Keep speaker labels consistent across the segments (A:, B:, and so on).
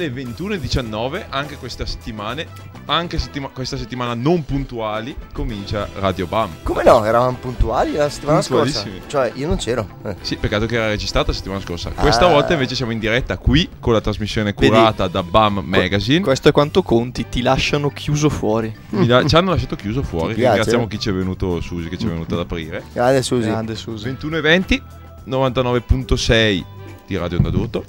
A: alle 21.19, anche questa settimana, anche settima- questa settimana non puntuali, comincia Radio Bam.
B: Come no? Eravamo puntuali la settimana scorsa. Cioè, io non c'ero. Eh.
A: Sì, peccato che era registrata la settimana scorsa. Questa
B: Ah.
A: volta invece siamo in diretta qui con la trasmissione curata da Bam Magazine.
C: Questo è quanto conti, ti lasciano chiuso fuori.
A: Mi la- ci hanno lasciato chiuso fuori.
B: Ti piace?
A: Ringraziamo chi ci è venuto, Susi, che ci è venuto ad aprire.
B: Grande Susi.
C: Grande Susi.
A: 21 e 20, 99.6 di Radio Onda d'Urto.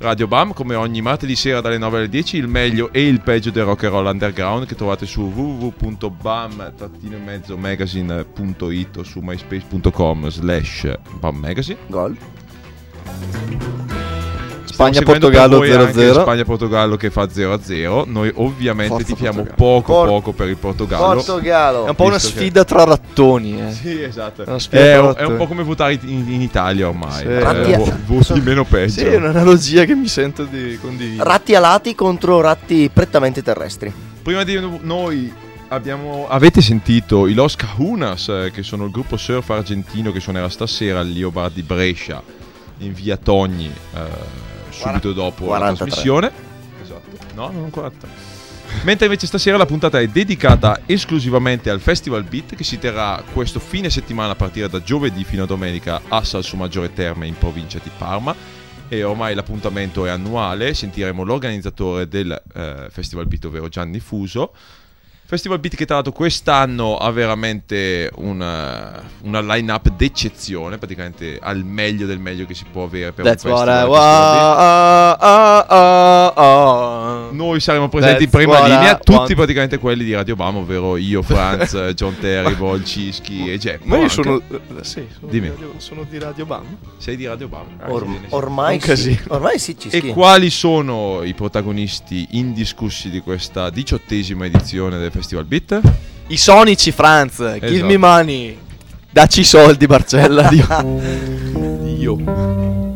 A: Radio Bam, come ogni martedì sera dalle 9 alle 10, il meglio e il peggio del rock and roll underground che trovate su www.bam-magazine.it o su myspace.com slash bammagazine.
B: Gol.
C: Spagna-Portogallo
A: per voi anche
C: 0-0.
A: Spagna-Portogallo che fa 0-0. Noi ovviamente
C: Forza
A: tifiamo
C: Portogallo.
A: poco
B: Por-
A: poco per il Portogallo.
B: Portogallo.
C: È un po' una
A: Visto che-
C: sfida tra rattoni, eh.
A: Sì, esatto.
C: È una sfida
A: È,
C: tra
A: un- è
C: rattoni.
A: un po' come votare in, in Italia ormai.
C: Sì.
A: Eh, vo- voti meno peggio.
C: Sì, è un'analogia che mi sento di condividere.
B: Ratti alati contro ratti prettamente terrestri.
A: Prima di noi abbiamo, avete sentito i Los Cajunas, eh, che sono il gruppo surf argentino che suonerà stasera all'Io Bar di Brescia in via Togni, eh, subito dopo
B: 43.
A: la trasmissione. Esatto. No, non 43. Mentre invece stasera la puntata è dedicata esclusivamente al Festival Beat che si terrà questo fine settimana a partire da giovedì fino a domenica a Salsomaggiore Terme in provincia di Parma e ormai l'appuntamento è annuale, sentiremo l'organizzatore del eh, Festival Beat, ovvero Gianni Fuso. Festival Beat che tra l'altro quest'anno ha veramente una, una line-up d'eccezione, praticamente al meglio del meglio che si può avere per
C: That's
A: un
C: what
A: festival.
C: I
A: Festival Beat.
C: want.
A: Noi saremo presenti in prima
C: I
A: linea, tutti
C: want.
A: praticamente quelli di Radio Bam, ovvero io, Franz, John Terrible, Cischi e Jack.
C: Ma io
A: anche.
C: sono, eh, sì, sono,
A: Dimmi.
C: Di radio, sono di Radio Bam.
A: Sei di Radio Bam. Ah,
B: Or- ormai sì. Ormai sì, ci
A: E quali sono i protagonisti indiscussi di questa diciottesima edizione del Festival Beat?
C: I sonici, Franz. Give
A: Esatto.
C: me money. Dacci i soldi, Barcella. Dio. Dio.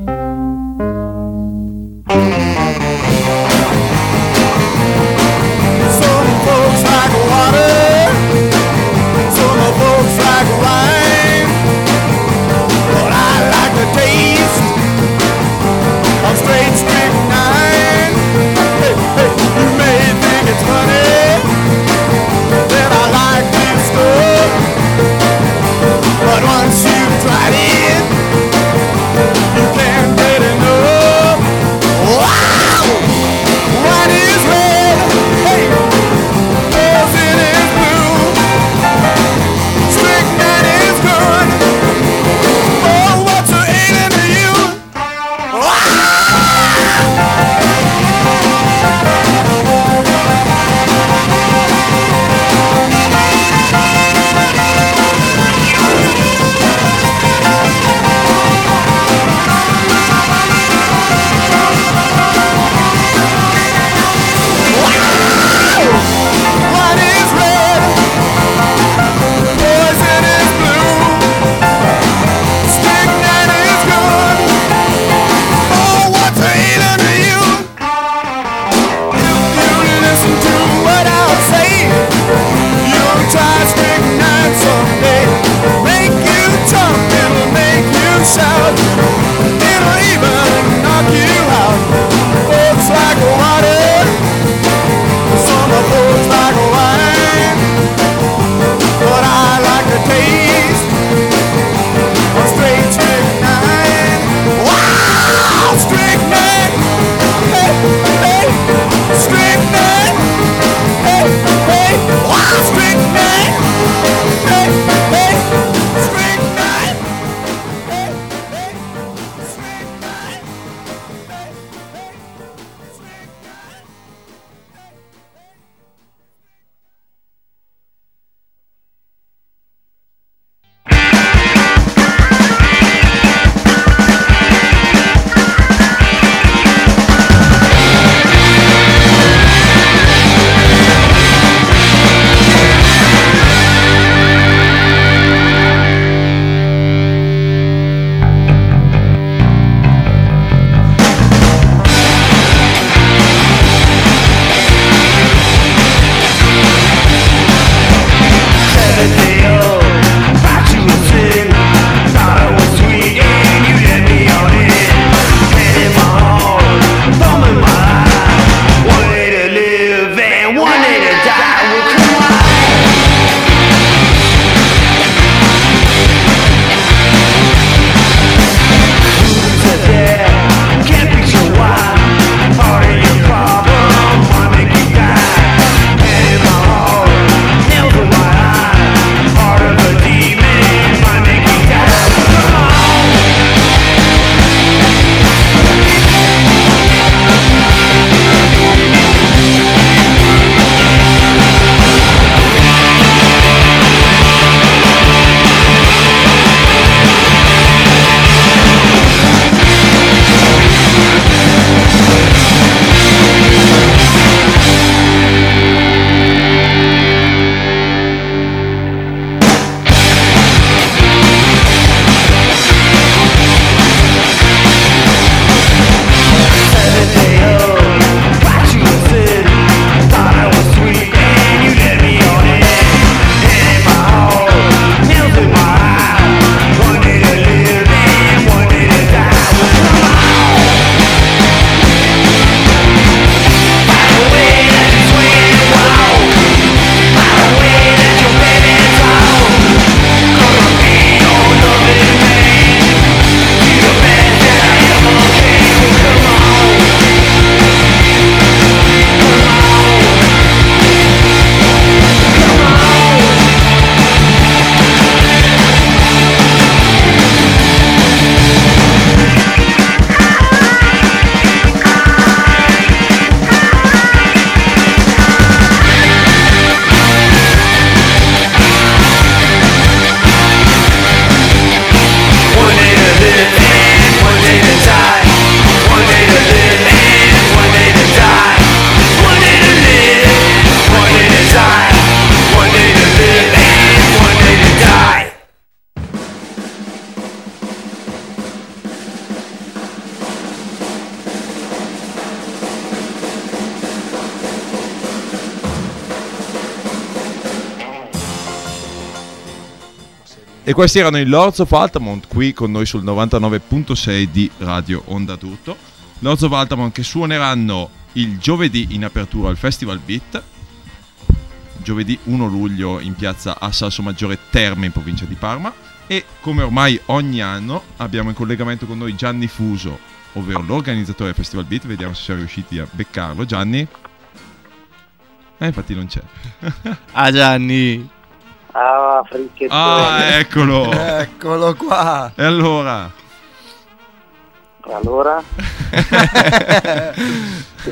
A: E questi erano i Lords of Altamont qui con noi sul 99.6 di Radio Onda Tutto. Lords of Altamont che suoneranno il giovedì in apertura al Festival Beat. Giovedì 1 luglio in piazza a Salso Maggiore Terme in provincia di Parma. E come ormai ogni anno abbiamo in collegamento con noi Gianni Fuso, ovvero l'organizzatore del Festival Beat. Vediamo se siamo riusciti a beccarlo. Gianni? Eh, infatti non c'è.
C: Ah Gianni,
D: Ah, fricchettone.
A: Ah, eccolo!
E: Eccolo qua.
A: E allora?
D: Allora?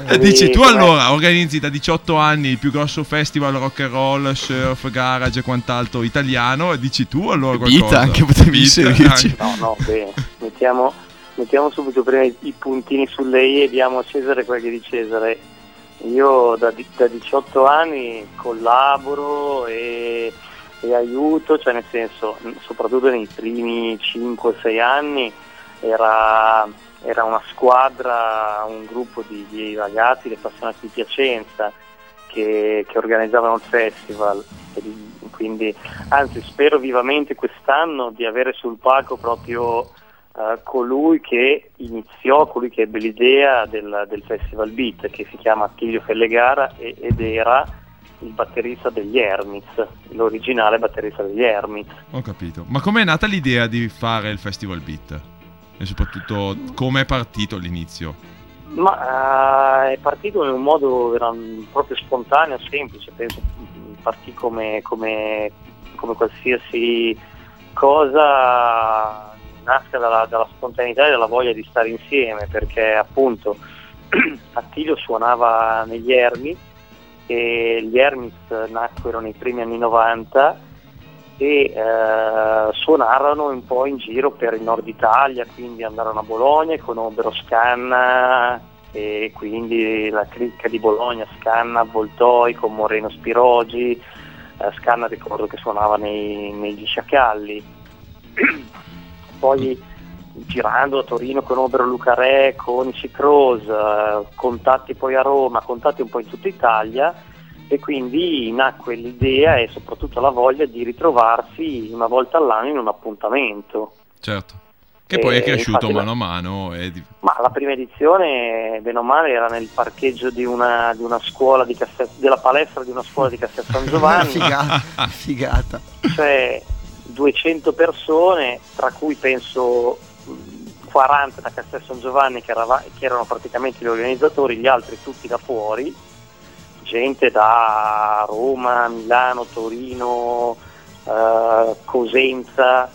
A: E dici tu allora organizzi da 18 anni il più grosso festival rock and roll, surf, garage e quant'altro italiano e dici tu allora qualcosa?
C: anche potevi inserirci.
D: No, no, bene. Mettiamo, mettiamo subito prima i, puntini sulle i e diamo a Cesare quel che di Cesare. Io da, da 18 anni collaboro e, e aiuto, cioè nel senso, soprattutto nei primi 5-6 anni era, era una squadra, un gruppo di, di ragazzi, di appassionati di Piacenza che, che organizzavano il festival. Di- quindi, anzi, spero vivamente quest'anno di avere sul palco proprio eh, colui che iniziò, colui che ebbe l'idea del, del Festival Beat, che si chiama Attilio Fellegara ed era il batterista degli Hermits, l'originale batterista degli Hermits.
A: Ho capito. Ma com'è nata l'idea di fare il Festival Beat? E soprattutto come è partito all'inizio?
D: Ma eh, è partito in un modo proprio spontaneo, semplice, penso partì come, come- come qualsiasi cosa nasca dalla, dalla spontaneità e dalla voglia di stare insieme, perché appunto Attilio suonava negli Ermi e gli Ermis nacquero nei primi anni 90 e eh, suonarono un po' in giro per il nord Italia, quindi andarono a Bologna e conobbero Scanna e quindi la cricca di Bologna, Scanna, Voltoi con Moreno Spirogi, eh, Scanna ricordo che suonava nei, negli Sciacalli. Poi girando a Torino conobbero Luca Re, Conici Cross, eh, contatti poi a Roma, contatti un po' in tutta Italia e quindi nacque l'idea e soprattutto la voglia di ritrovarsi una volta all'anno in un appuntamento.
A: Certo. Che poi è cresciuto
D: infatti
A: mano a mano. E di-
D: Ma la prima edizione, bene o male, era nel parcheggio di una, di una scuola di Castel- della palestra di una scuola di Castel San Giovanni,
E: figata. figata.
D: cioè 200 persone, tra cui penso 40 da Castel San Giovanni che, erava- che erano praticamente gli organizzatori, gli altri tutti da fuori, gente da Roma, Milano, Torino, eh, Cosenza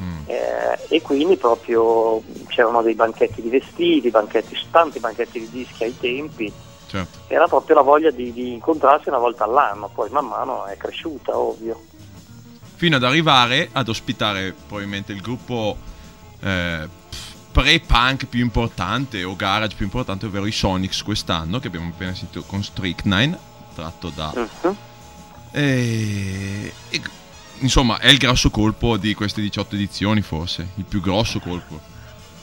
A: Mm.
D: eh, e quindi proprio c'erano dei banchetti di vestiti, banchetti, tanti banchetti di dischi ai tempi,
A: Certo.
D: era proprio la voglia di, di incontrarsi una volta all'anno, poi man mano è cresciuta ovvio.
A: Fino ad arrivare ad ospitare probabilmente il gruppo eh, pre-punk più importante o garage più importante, ovvero i Sonics quest'anno, che abbiamo appena sentito con Strychnine, tratto da... E, e- insomma, è il grosso colpo di queste 18 edizioni, forse, il più grosso colpo.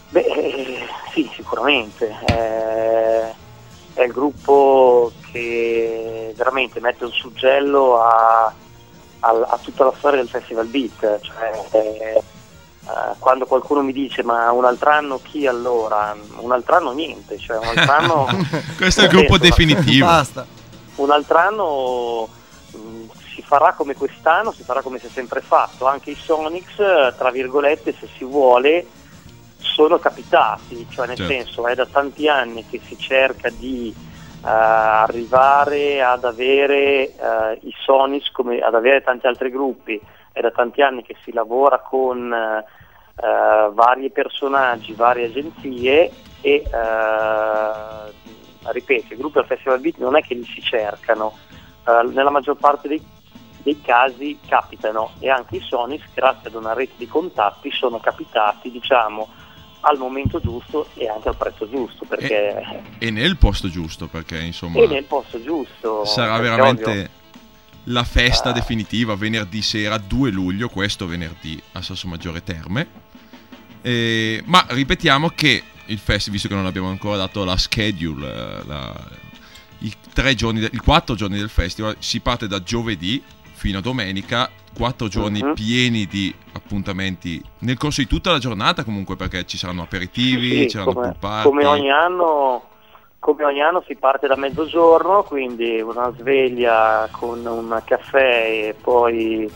D: Beh, eh, sì, sicuramente. Eh, è il gruppo che veramente mette un suggello a, a- a tutta la storia del Festival Beat. Cioè, eh, quando qualcuno mi dice ma un altro anno chi allora? Un altro anno niente, cioè un altro anno...
A: Questo è il gruppo definitivo.
E: Basta.
D: un altro anno mh, si farà come quest'anno, si farà come si è sempre fatto, anche i Sonics, eh, tra virgolette, se si vuole, sono capitati, cioè nel
A: Certo.
D: senso è da tanti anni che si cerca di eh, arrivare ad avere eh, i Sonics come ad avere tanti altri gruppi, è da tanti anni che si lavora con eh, eh, vari personaggi, varie agenzie e eh, ripeto, i gruppi al Festival Beat non è che li si cercano, eh, nella maggior parte dei, dei casi capitano e anche i Sonics grazie ad una rete di contatti sono capitati diciamo al momento giusto e anche al prezzo giusto perché
A: E nel posto giusto, perché insomma...
D: e nel posto giusto
A: Sarà veramente
D: ovvio,
A: la festa
D: Ah.
A: definitiva venerdì sera 2 luglio, questo venerdì a Sasso Maggiore Terme. Eh, ma ripetiamo che il festival, visto che non abbiamo ancora dato la schedule, eh, la- i, tre giorni de- i quattro giorni del festival, si parte da giovedì fino a domenica, quattro giorni
D: Mhm.
A: pieni di appuntamenti nel corso di tutta la giornata comunque perché ci saranno aperitivi,
D: Sì,
A: ci saranno
D: come, come ogni anno come ogni anno si parte da mezzogiorno, quindi una sveglia con un caffè e poi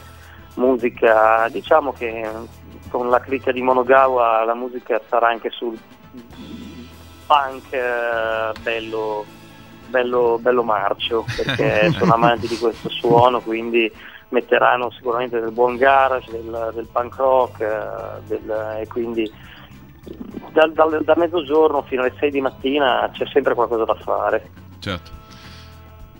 D: musica, diciamo che con la clicca di Monogawa la musica sarà anche sul punk eh, bello, bello, bello marcio, perché sono amanti di questo suono, quindi metteranno sicuramente del buon garage, del, del punk rock eh, del- e quindi dal- dal- da mezzogiorno fino alle 6 di mattina c'è sempre qualcosa da fare.
A: Certo.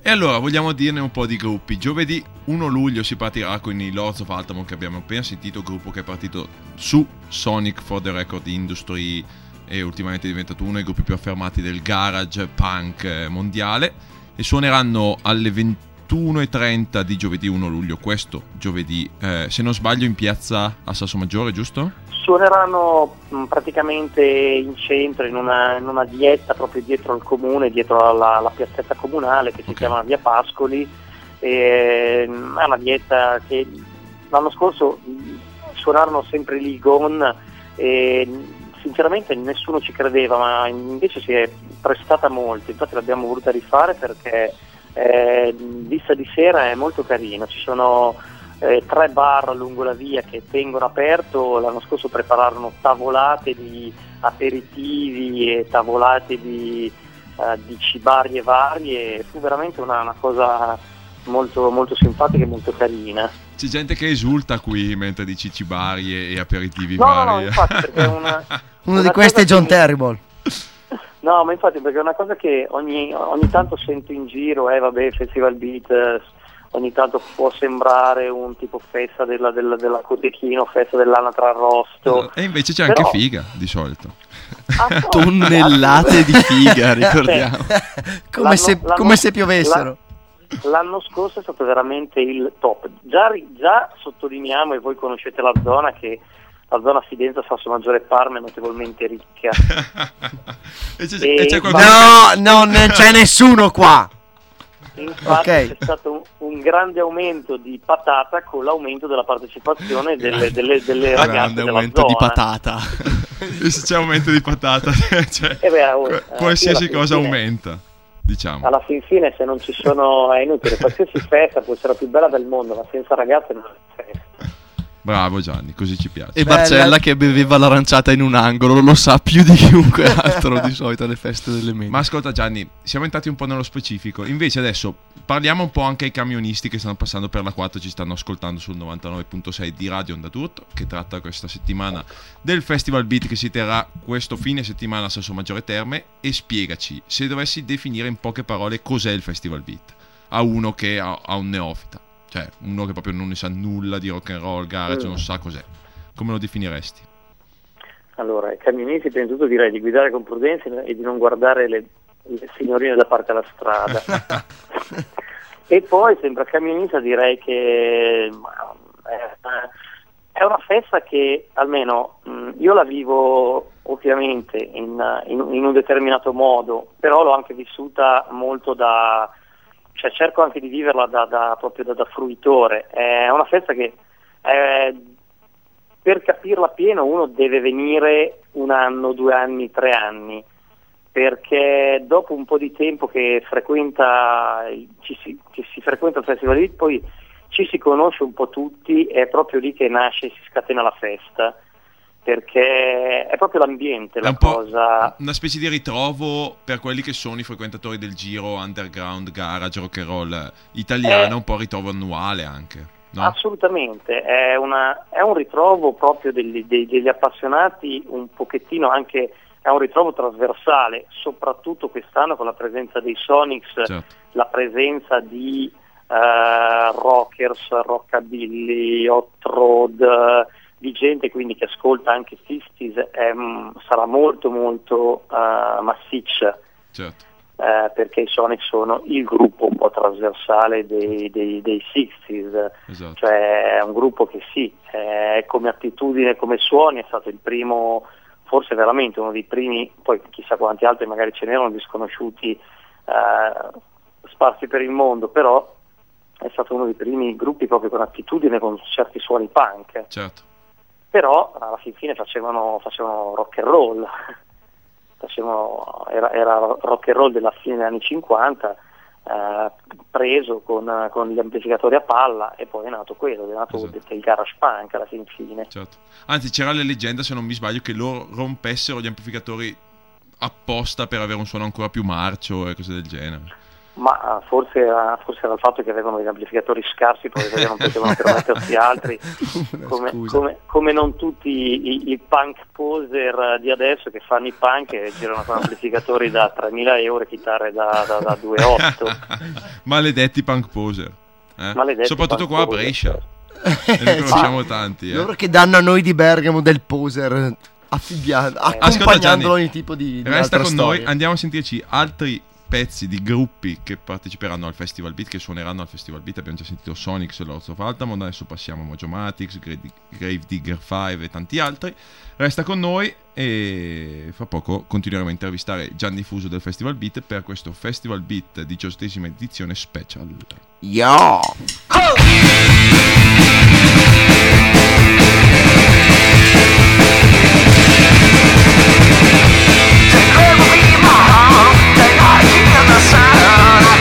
A: E allora vogliamo dirne un po' di gruppi. Giovedì 1 luglio si partirà con i Lords of Altamont che abbiamo appena sentito, gruppo che è partito su Sonic for the Record Industry e ultimamente è diventato uno dei gruppi più affermati del garage punk eh, mondiale e suoneranno alle 21.30 di giovedì 1 luglio, questo giovedì, eh, se non sbaglio in piazza a Sasso Maggiore, giusto?
D: Suoneranno mh, praticamente in centro, in una, in una dietta proprio dietro al comune, dietro alla, alla piazzetta comunale che si
A: Ok.
D: chiama Via Pascoli. E, mh, è una dietta che l'anno scorso mh, suonarono sempre lì Gon e sinceramente nessuno ci credeva, ma invece si è prestata molto, infatti l'abbiamo voluta rifare perché eh, vista di sera è molto carino, ci sono eh, tre bar lungo la via che tengono aperto, l'anno scorso prepararono tavolate di aperitivi e tavolate di, eh, di cibarie varie, fu veramente una, una cosa molto, molto simpatica e molto carina.
A: C'è gente che esulta qui mentre dici cibari e, e aperitivi
D: No, no, no,
A: vari.
D: infatti perché è una...
E: Uno
D: una
E: di questi è John
D: che-
E: Terrible.
D: No, ma infatti perché è una cosa che ogni, ogni tanto sento in giro, eh vabbè, Festival Beat, ogni tanto può sembrare un tipo festa della, della, della Cotechino, festa dell'anatra arrosto.
A: E invece c'è
D: Però-
A: anche figa, di solito.
D: Ah,
C: Tonnellate di figa, ricordiamo.
E: come,
D: L'anno-
E: se,
D: l'anno-
E: come se piovessero.
D: L'anno scorso è stato veramente il top. Già, già sottolineiamo, e voi conoscete la zona, che la zona Fidenza Sasso Maggiore Parma è notevolmente ricca.
A: e c'è,
D: E-
A: c'è qualcuno
E: No, non c'è nessuno qua.
D: Infatti
E: Ok.
D: c'è stato un, un grande aumento di patata con l'aumento della partecipazione delle, delle, delle ragazze
C: Grande
D: della
C: aumento
D: zona.
C: di patata.
A: se c'è aumento di patata, cioè,
D: Eh beh, oh,
A: qu- qualsiasi cosa
D: fine-
A: aumenta, diciamo.
D: Alla fin fine se non ci sono, è inutile, qualsiasi festa può essere la più bella del mondo, ma senza ragazze non è festa.
A: Bravo Gianni, così ci piace.
C: E Barcella che beveva l'aranciata in un angolo, lo sa più di chiunque altro di solito alle feste delle medie.
A: Ma ascolta Gianni, siamo entrati un po' nello specifico. Invece adesso parliamo un po' anche ai camionisti che stanno passando per la 4, ci stanno ascoltando sul 99.6 di Radio Onda d'Urto, che tratta questa settimana del Festival Beat che si terrà questo fine settimana a Sasso Maggiore Terme e spiegaci, se dovessi definire in poche parole cos'è il Festival Beat a uno che ha un neofita, cioè uno che proprio non ne sa nulla di rock and roll, garage,
D: Mm.
A: non sa cos'è. Come lo definiresti?
D: Allora, ai camionisti prima di tutto direi di guidare con prudenza e di non guardare le, le signorine da parte della strada. e poi, sempre a camionista, direi che ma, è, una festa che almeno mh, io la vivo ovviamente in, in- in un determinato modo, però l'ho anche vissuta molto da... cioè cerco anche di viverla da, da- proprio da, da fruitore. È una festa che eh, per capirla pieno uno deve venire un anno, due anni, tre anni, perché dopo un po' di tempo che frequenta, ci si, che si frequenta il festival lì, poi ci si conosce un po' tutti, è proprio lì che nasce e si scatena la festa, perché è proprio l'ambiente
A: È
D: la
A: un
D: cosa.
A: una specie di ritrovo per quelli che sono i frequentatori del giro underground, garage, rock and roll italiano,
D: Eh.
A: un po' ritrovo annuale anche. No?
D: Assolutamente, è, una- è un ritrovo proprio degli, dei- degli appassionati, un pochettino anche, è un ritrovo trasversale, soprattutto quest'anno con la presenza dei Sonics,
A: Certo.
D: la presenza di eh, rockers, rockabilly, hot road, di gente quindi che ascolta anche 50s, ehm, sarà molto molto eh, massiccia
A: certo.
D: eh, perché i Sonic sono il gruppo un po' trasversale dei, dei, dei 60s,
A: Esatto.
D: cioè è un gruppo che sì, è come attitudine, come suoni, è stato il primo, forse veramente uno dei primi, poi chissà quanti altri magari ce n'erano disconosciuti eh, sparsi per il mondo, però è stato uno dei primi gruppi proprio con attitudine, con certi suoni punk,
A: certo.
D: Però alla fin fine facevano, facevano rock and roll, Facevano- era, era rock and roll della fine degli anni 50, eh, preso con, con gli amplificatori a palla e poi è nato quello, è nato
A: Esatto.
D: il garage punk alla fin fine.
A: certo. Anzi, c'era la leggenda, se non mi sbaglio, che loro rompessero gli amplificatori apposta per avere un suono ancora più marcio e cose del genere.
D: Ma eh, forse era, forse era il fatto che avevano degli amplificatori scarsi, perché non potevano permettersi altri, come, come- come non tutti i, i punk poser di adesso che fanno i punk e girano con amplificatori da 3.000 euro e chitarre da, da, da 2.8.
A: Maledetti punk poser. eh?
D: Maledetti
A: Soprattutto
D: punk
A: qua a
D: poser.
A: Brescia. E ne conosciamo tanti. Eh.
B: Loro che danno a noi di Bergamo del poser affibbiando,
A: Ascolta,
B: accompagnandolo
A: Gianni,
B: ogni tipo di, di
A: Resta
B: altra
A: con
B: storia.
A: noi, andiamo a sentirci altri pezzi di gruppi che parteciperanno al Festival Beat, che suoneranno al Festival Beat. Abbiamo già sentito Sonic e Lords of Altamont, adesso passiamo a Mojomatics, Grave Digger 5 e tanti altri. Resta con noi e fra poco continueremo a intervistare Gianni Fuso del Festival Beat per questo Festival Beat diciottesima edizione special.
B: Yeah.
F: Hotel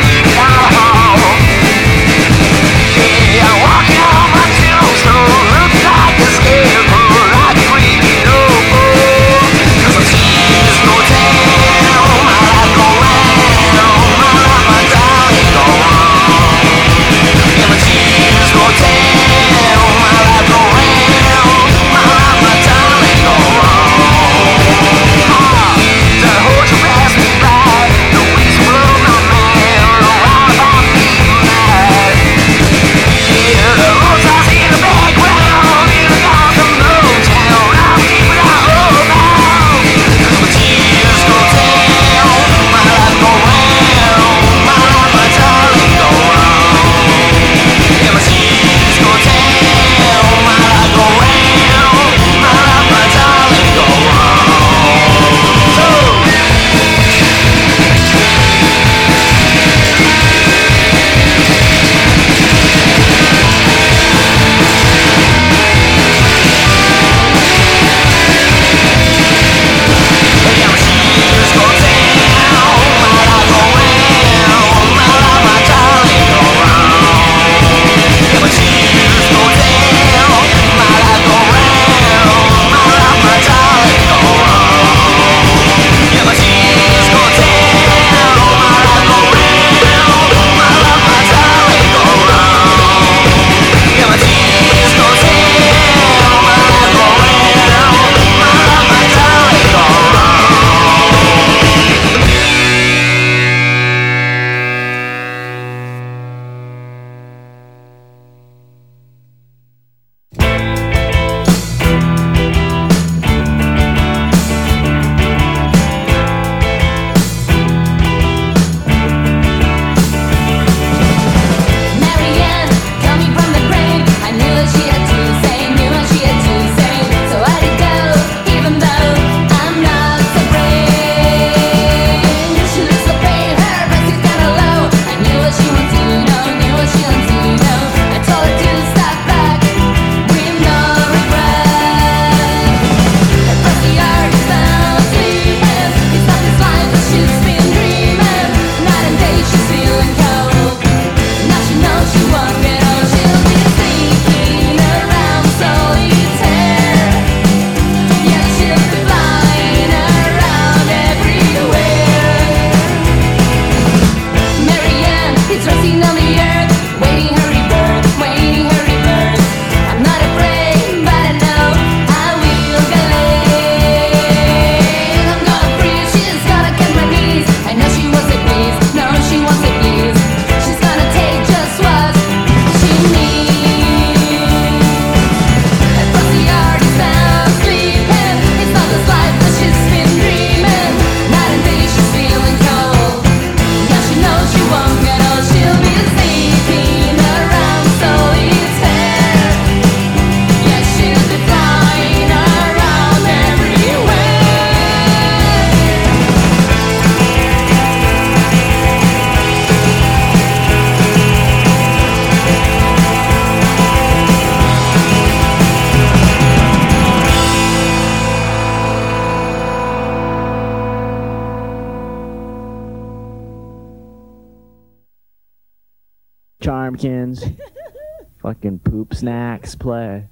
F: Fucking poop snacks play.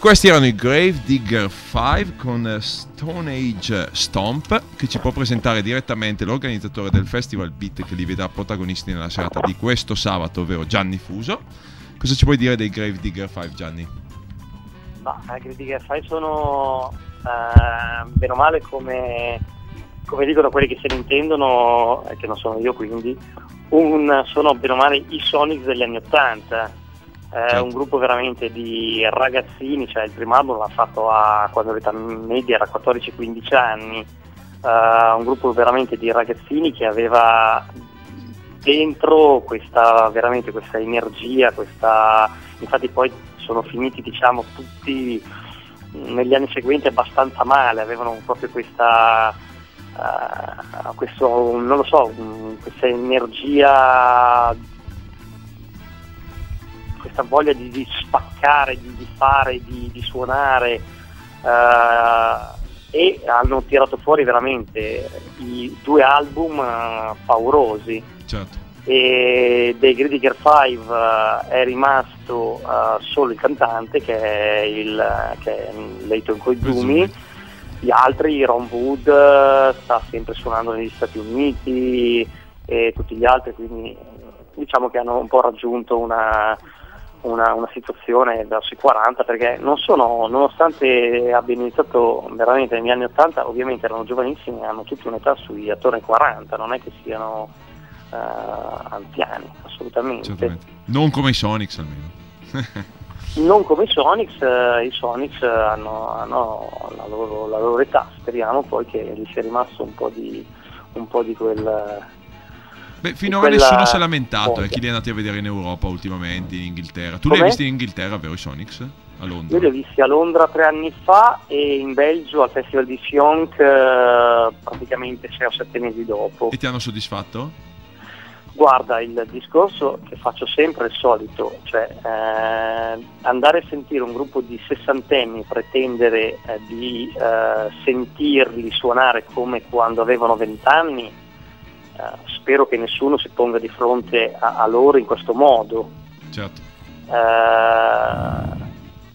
A: Questi erano i Grave Digger 5 con eh, Stone Age Stomp che ci può presentare direttamente l'organizzatore del Festival Beat che li vedrà protagonisti nella serata di questo sabato, ovvero Gianni Fuso. Cosa ci puoi dire dei Grave Digger 5 Gianni?
D: Ma le critiche che fai sono eh, bene o male come, come dicono quelli che se ne intendono, eh, che non sono io quindi, un, sono bene o male i Sonics degli anni Ottanta. È un gruppo veramente di ragazzini, cioè il primo album l'ha fatto a, quando l'età media era 14-15 anni, Eh, un gruppo veramente di ragazzini che aveva dentro questa veramente questa energia, questa infatti poi sono finiti diciamo tutti negli anni seguenti abbastanza male, avevano proprio questa eh, questo non lo so, questa energia questa voglia di, di spaccare, di, di fare, di, di suonare eh, e hanno tirato fuori veramente i due album eh, paurosi.
A: Certo.
D: e dei Gridiger 5 eh, è rimasto solo il cantante che è, il, che è Leighton Koizumi gli altri Ron Wood sta sempre suonando negli Stati Uniti e tutti gli altri quindi diciamo che hanno un po' raggiunto una, una, una situazione verso i 40 perché non sono, nonostante abbiano iniziato veramente negli anni 80, ovviamente erano giovanissimi e hanno tutti un'età sui attorno ai 40, non è che siano eh, anziani, assolutamente.
A: Certamente. Non come i Sonics almeno.
D: Non come i Sonics, eh, i Sonics hanno, hanno la, loro, la loro età, speriamo poi che gli sia rimasto un po' di, un po' di quel...
A: Beh, finora
D: quella
A: nessuno si è lamentato, eh, chi li è andati a vedere in Europa ultimamente, in Inghilterra. Tu li hai
D: Com'è?
A: visti in Inghilterra, vero, i Sonics? A Londra?
D: Io li ho visti a Londra tre anni fa e in Belgio al Festival di Fionk eh, praticamente 6 o 7 mesi dopo.
A: E ti hanno soddisfatto?
D: Guarda, il discorso che faccio sempre è il solito, cioè eh, andare a sentire un gruppo di sessantenni pretendere eh, di eh, sentirli suonare come quando avevano vent'anni, spero che nessuno si ponga di fronte a, a loro in questo modo.
A: Certo.
D: Eh,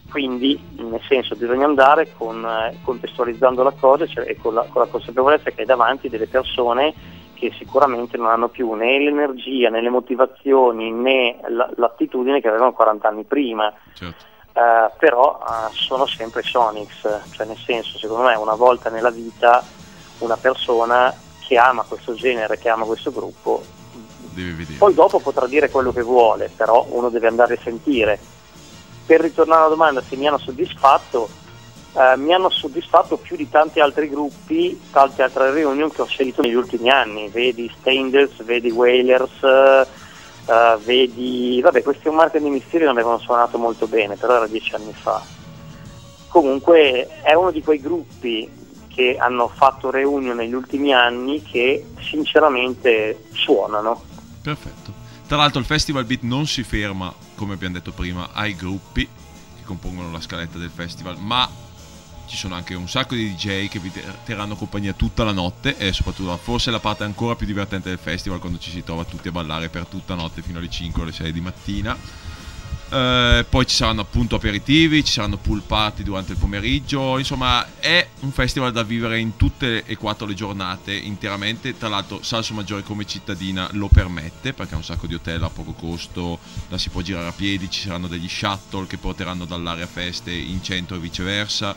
D: quindi, nel senso, bisogna andare con, eh, contestualizzando la cosa cioè, e con la, con la consapevolezza che hai davanti delle persone che sicuramente non hanno più né l'energia, né le motivazioni, né la- l'attitudine che avevano 40 anni prima.
A: Certo.
D: Eh, però eh, sono sempre Sonics, cioè nel senso, secondo me una volta nella vita una persona che ama questo genere, che ama questo gruppo, poi dopo potrà dire quello che vuole, però uno deve andare a sentire. Per ritornare alla domanda se mi hanno soddisfatto, eh, mi hanno soddisfatto più di tanti altri gruppi, tante altre reunion che ho scelto negli ultimi anni, vedi Stainders, vedi Whalers, eh, vedi... vabbè questi un marca di misteri non avevano suonato molto bene, però era dieci anni fa. Comunque è uno di quei gruppi che hanno fatto reunion negli ultimi anni che sinceramente suonano.
A: Perfetto. Tra l'altro il Festival Beat non si ferma, come abbiamo detto prima, ai gruppi che compongono la scaletta del festival, ma ci sono anche un sacco di DJ che vi ter- terranno compagnia tutta la notte e soprattutto forse la parte ancora più divertente del festival quando ci si trova tutti a ballare per tutta notte fino alle 5 o alle 6 di mattina. Eh, poi ci saranno appunto aperitivi, ci saranno pool party durante il pomeriggio, insomma è un festival da vivere in tutte e quattro le giornate interamente, tra l'altro Salso Maggiore come cittadina lo permette perché ha un sacco di hotel a poco costo, la si può girare a piedi, ci saranno degli shuttle che porteranno dall'area feste in centro e viceversa.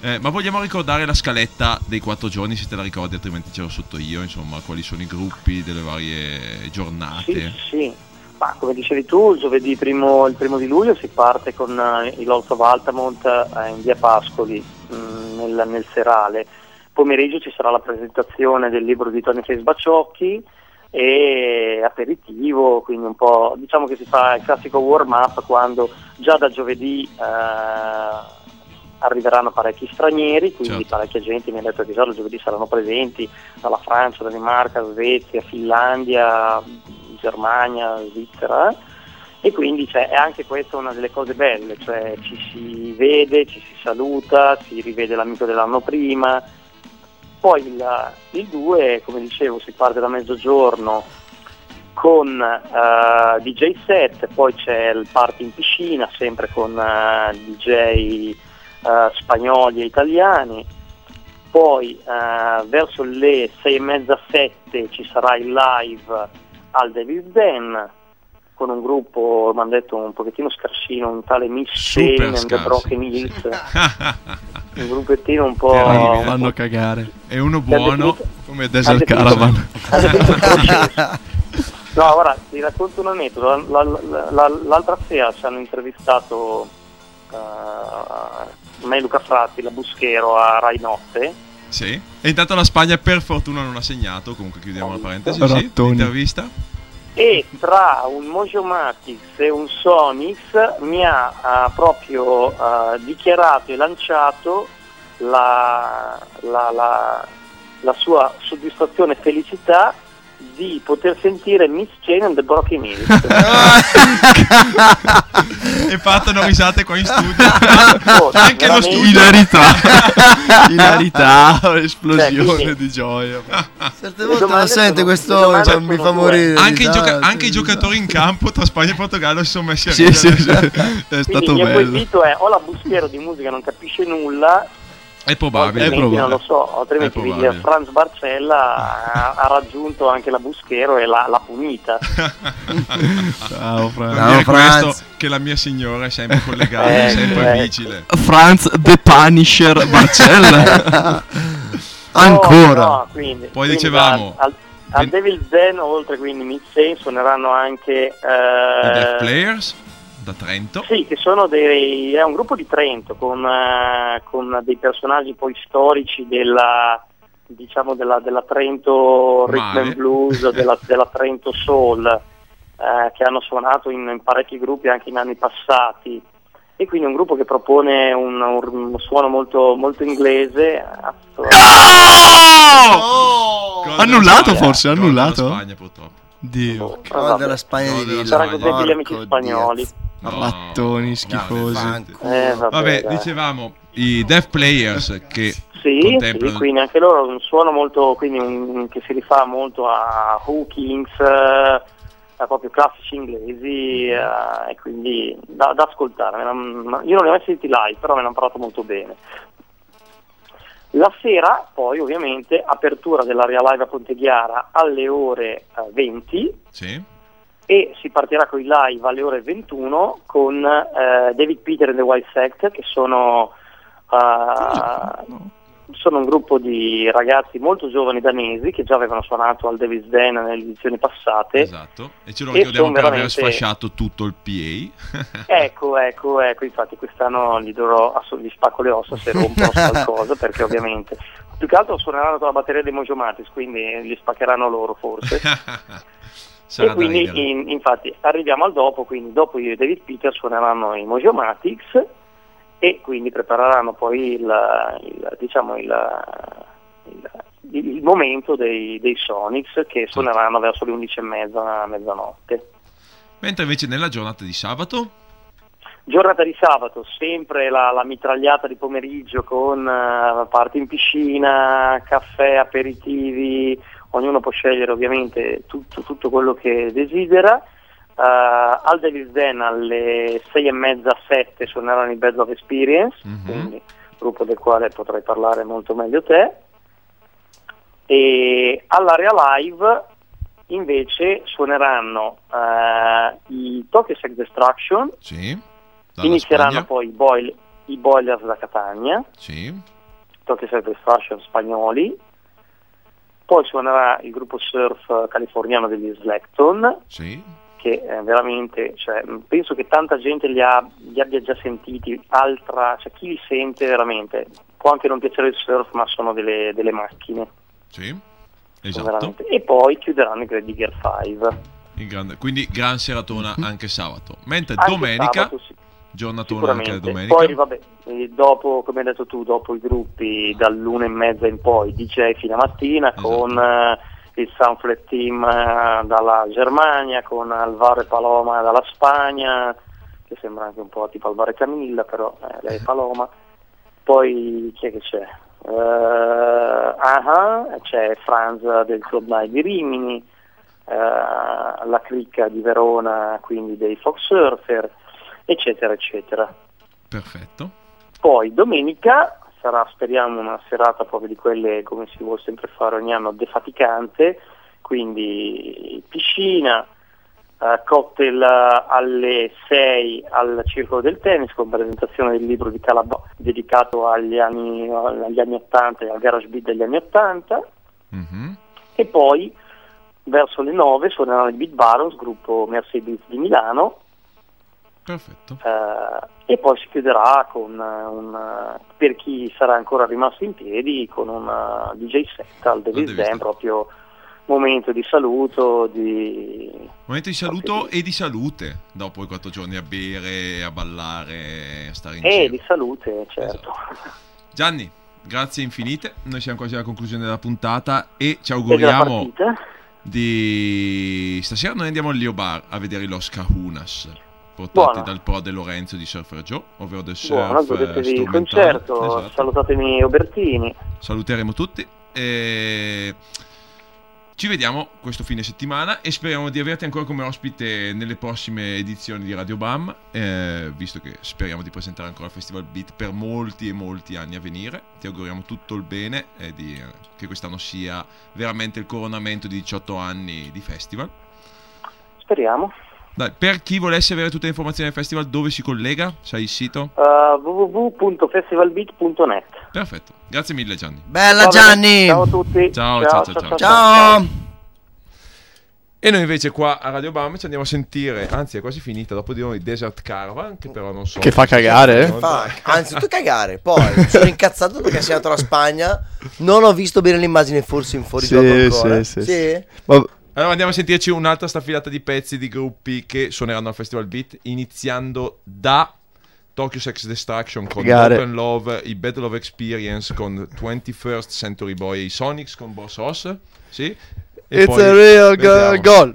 A: Eh, ma vogliamo ricordare la scaletta dei quattro giorni se te la ricordi altrimenti ce l'ho sotto io, insomma quali sono i gruppi delle varie giornate.
D: Sì, sì. Ma come dicevi tu, giovedì primo, il primo di luglio si parte con eh, il Lords of Altamont eh, in via Pascoli, mh, nel, nel serale. Pomeriggio ci sarà la presentazione del libro di Tony Face Baciocchi e aperitivo, quindi un po' diciamo che si fa il classico warm up quando già da giovedì eh, arriveranno parecchi stranieri, quindi
A: Certo.
D: parecchia gente mi ha detto che già il giovedì saranno presenti dalla Francia, Danimarca, Svezia, Finlandia, Germania, Svizzera e quindi cioè, è anche questa una delle cose belle, cioè ci si vede, ci si saluta, si rivede l'amico dell'anno prima, poi il, il 2, come dicevo, si parte da mezzogiorno con eh, DJ set, poi c'è il party in piscina, sempre con eh, DJ eh, spagnoli e italiani, poi eh, verso le sei e mezza, sette ci sarà il live al Davis Den con un gruppo, mi hanno detto un pochettino scarsino, un tale Miss
A: Super
D: Shane and the. Broken Hills, un gruppettino un po'...
A: Terribile.
C: Fanno cagare.
A: E uno buono
D: definito-
C: Come Desert Caravan.
D: No, guarda, ti racconto un aneddoto. La- la- la- l'altra sera ci hanno intervistato eh, me e Luca Fratti, la Buschero, a Rai Notte.
A: Sì. E intanto la Spagna per fortuna non ha segnato, comunque chiudiamo la parentesi, sì, l'intervista.
D: E tra un Mojo Matix e un Sonix mi ha eh, proprio eh, dichiarato e lanciato la, la- la- la sua soddisfazione e felicità di poter sentire Miss Jane and the Broken Hills.
A: e partono risate qua in studio.
D: Oh,
A: Anche lo studio.
C: Ilarità. Ilarità, esplosione
D: Cioè, quindi-
C: di gioia.
B: Certe volte lo sente
D: sono-
B: questo, cioè, mi fa morire.
A: Anche, i, gioca-
B: risate,
A: anche i giocatori in campo tra Spagna e Portogallo si sono messi a
C: Sì,
A: ridere.
C: sì, sì. È
D: Quindi
C: stato
D: il mio
C: bello.
D: quesito è o la Buschero di musica non capisce nulla
A: È probabile.
D: altrimenti
C: probabile.
D: non lo so, altrimenti
A: È
D: il. Franz Barcella ha, ha raggiunto anche la Buschero e l'ha, l'ha punita.
C: Ciao, Franz.
B: Ciao, Franz.
A: questo che la mia signora è sempre collegata,
D: Eh,
A: è sempre
D: eh.
A: vigile.
C: Franz The Punisher Barcella.
B: Ancora.
D: No, no, quindi,
A: Poi
D: quindi
A: dicevamo-
D: Al, al, al Devil's Den, oltre quindi Sane, suoneranno anche...
A: I
D: eh,
A: Death Players da Trento.
D: Sì, che sono dei, è un gruppo di Trento con, eh, con dei personaggi poi storici della, diciamo della, della Trento Rhythm
A: Male.
D: and Blues, della, della Trento Soul, eh, che hanno suonato in, in parecchi gruppi anche in anni passati. E quindi è un gruppo che propone un, un suono molto, molto inglese.
A: Gol della
C: Annullato
A: Spagna.
C: forse, annullato?
A: della Spagna purtroppo.
C: Dio.
D: Vabbè.
B: della Spagna
A: No,
B: di Villa.
D: Saranno
A: Spagna.
D: degli amici spagnoli.
A: No.
C: Rattoni schifosi.
B: fanculo.
D: Eh, vabbè,
A: Vabbè, dicevamo i Deaf Players che
D: Sì,
A: contemplano
D: sì, quindi anche loro un suono molto, quindi un- che si rifà molto a Who Kings, eh, a proprio classici inglesi eh, e quindi da, da ascoltare. Io non li ho mai sentiti live, però me ne hanno parlato molto bene. La sera, poi ovviamente, apertura dell'area live a Ponteghiara alle ore eh, 20
A: Sì.
D: E si partirà con i live alle ore 21 con eh, David Peter e The White Sect che sono, eh, sono un gruppo di ragazzi molto giovani danesi che già avevano suonato al Davis Den nelle edizioni passate.
A: Esatto. E ce lo ricordiamo aver
D: veramente-
A: sfasciato tutto il PA.
D: Ecco, ecco, ecco, infatti quest'anno gli, ass- gli spacco le ossa se rompono qualcosa perché ovviamente più che altro suoneranno con la batteria dei Mojo Matis, quindi gli spaccheranno loro forse.
A: Sarà
D: e quindi in- infatti arriviamo al dopo, quindi dopo io e David Peter suoneranno i Mojomatics e quindi prepareranno poi il, il- diciamo il, il- momento dei, dei Sonics che suoneranno verso le 11 e mezza, mezzanotte.
A: Mentre invece nella giornata di sabato?
D: Giornata di sabato, sempre la, la mitragliata di pomeriggio con eh, party in piscina, caffè, aperitivi, ognuno può scegliere ovviamente tutto, tutto quello che desidera. Eh, al Davis Den alle 6 e mezza, 7 suoneranno i Beds of Experience,
A: Mhm.
D: quindi gruppo del quale potrai parlare molto meglio te. E all'area live invece suoneranno eh, i Tokyo Sex Destruction,
A: Sì.
D: Inizieranno
A: Spagna.
D: poi i, boil- i Boilers da Catania,
A: Sì.
D: Tokyo Sex Destruction spagnoli, poi suonerà il gruppo surf californiano degli Slackton,
A: Sì.
D: che eh, veramente, cioè, penso che tanta gente li, ha- li abbia già sentiti, altra, cioè, chi li sente veramente, può anche non piacere il surf, ma sono delle, delle macchine.
A: Sì. Esatto.
D: veramente- E poi chiuderanno i Grady Gear 5.
A: Il grande- Quindi gran seratona anche sabato. Mentre
D: Anche
A: domenica,
D: sabato, sì.
A: Giornatona anche
D: Sicuramente.
A: domenica.
D: Poi vabbè, eh, dopo, come hai detto tu, dopo i gruppi dall'una e mezza in poi, DJ fino a mattina
A: Esatto.
D: con eh, il Sunflet Team eh, dalla Germania, con Alvaro e Paloma dalla Spagna, che sembra anche un po' tipo Alvaro e Camilla, però eh, lei è Paloma. Poi chi è che c'è? Eh, Aha, c'è Franz del Club Night di Rimini, eh, la cricca di Verona, quindi dei Fox Surfer, eccetera, eccetera.
A: Perfetto.
D: Poi domenica sarà, speriamo, una serata proprio di quelle come si vuole sempre fare ogni anno, defaticante, quindi piscina, eh, cocktail alle 6 al Circolo del Tennis con presentazione del libro di Calabò dedicato agli anni, agli anni 80 e al garage beat degli anni 80
A: Mhm.
D: e poi verso le 9 suoneranno i Beat Barons, gruppo Mercedes di Milano,
A: Perfetto.
D: eh, e poi si chiuderà con eh, un, eh, per chi sarà ancora rimasto in piedi con un eh, DJ set al Davis Den, proprio momento di saluto, di...
A: Momento di saluto e di salute. Dopo i quattro giorni a bere, a ballare, a stare insieme.
D: e di salute, certo.
A: Gianni, grazie infinite. Noi siamo quasi alla conclusione della puntata e ci auguriamo di... Stasera noi andiamo al Leo Bar a vedere los Cahunas. Portati
D: Buono.
A: dal pro De Lorenzo di Surfer Joe, ovvero del
D: Buono,
A: surf eh,
D: godetevi il concerto,
A: Esatto.
D: salutatemi Obertini.
A: saluteremo tutti e ci vediamo questo fine settimana e speriamo di averti ancora come ospite nelle prossime edizioni di Radio Bam eh, visto che speriamo di presentare ancora il Festival Beat per molti e molti anni a venire ti auguriamo tutto il bene e di- che quest'anno sia veramente il coronamento di 18 anni di festival
D: Speriamo.
A: Dai, per chi volesse avere tutte le informazioni del festival dove si collega? sai il sito?
D: Uh, www.festivalbeat.net
A: perfetto grazie mille Gianni
B: Bella Gianni!
D: Ciao a tutti.
A: Ciao, ciao, ciao, ciao.
B: Ciao!
A: E noi invece qua a Radio Bam ci andiamo a sentire, anzi è quasi finita, dopo di noi Desert Caravan, che però non so...
C: Che fa cagare?
B: Fa, anzitutto cagare, poi sono incazzato perché sei andato alla Spagna, non ho visto bene l'immagine forse in fuori
C: Sì,
B: gioco ancora.
C: sì, sì, sì. Ma-
A: allora andiamo a sentirci un'altra staffilata di pezzi di gruppi che suoneranno al Festival Beat, iniziando da Tokyo Sex Destruction con
C: Gare.
A: Open Love, i Battle of Experience con 21st Century Boy i Sonics con Boss Hoss. Sì. E
C: It's a real go- goal.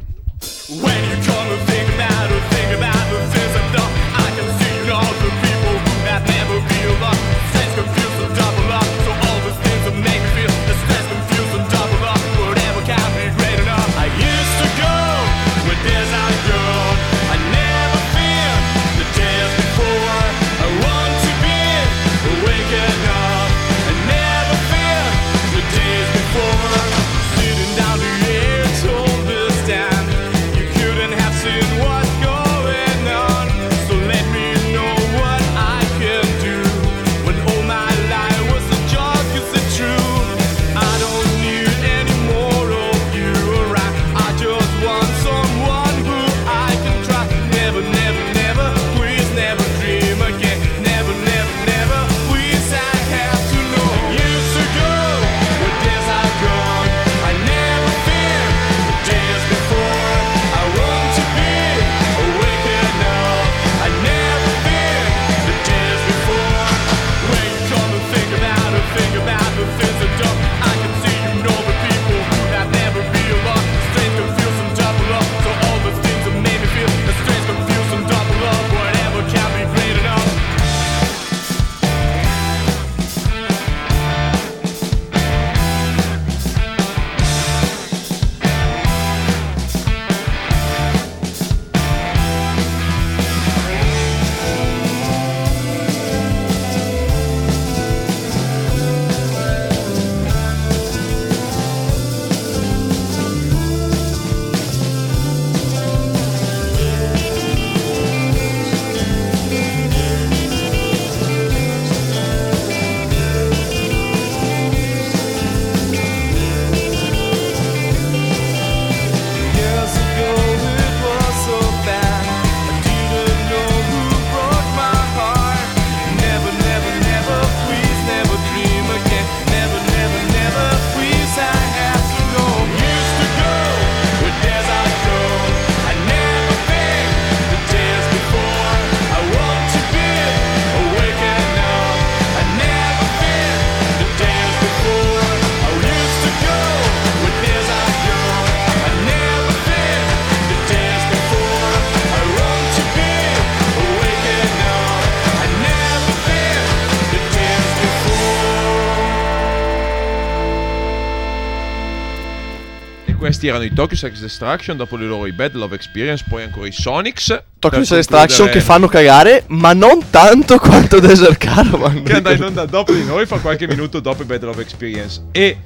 A: Questi erano i Tokyo Sex Destruction, dopo di loro i Bad Love Experience, poi ancora i Sonics.
G: Tokyo Sex Destruction che fanno cagare, ma non tanto quanto Desert Caravan.
A: che andai in onda dopo di noi, fa qualche minuto dopo i Bad Love Experience. E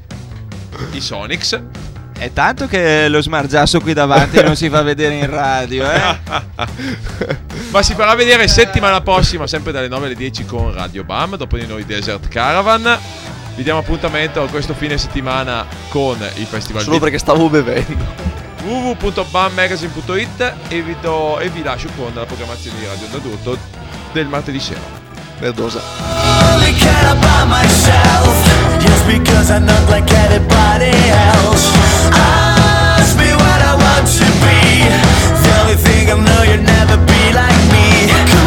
A: i Sonics.
H: È tanto che lo smargiasso qui davanti non si fa vedere in radio, eh?
A: Ma si farà vedere settimana prossima, sempre dalle 9 alle 10 con Radio Bam, dopo di noi Desert Caravan vi diamo appuntamento questo fine settimana con il festival.
G: Solo
A: di...
G: perché stavo bevendo.
A: www.banmagazine.it e vi, do, e vi lascio con la programmazione di Radio D'Adulto del martedì sera.
G: Verdosa.
I: Only thing I know you'd never be like me.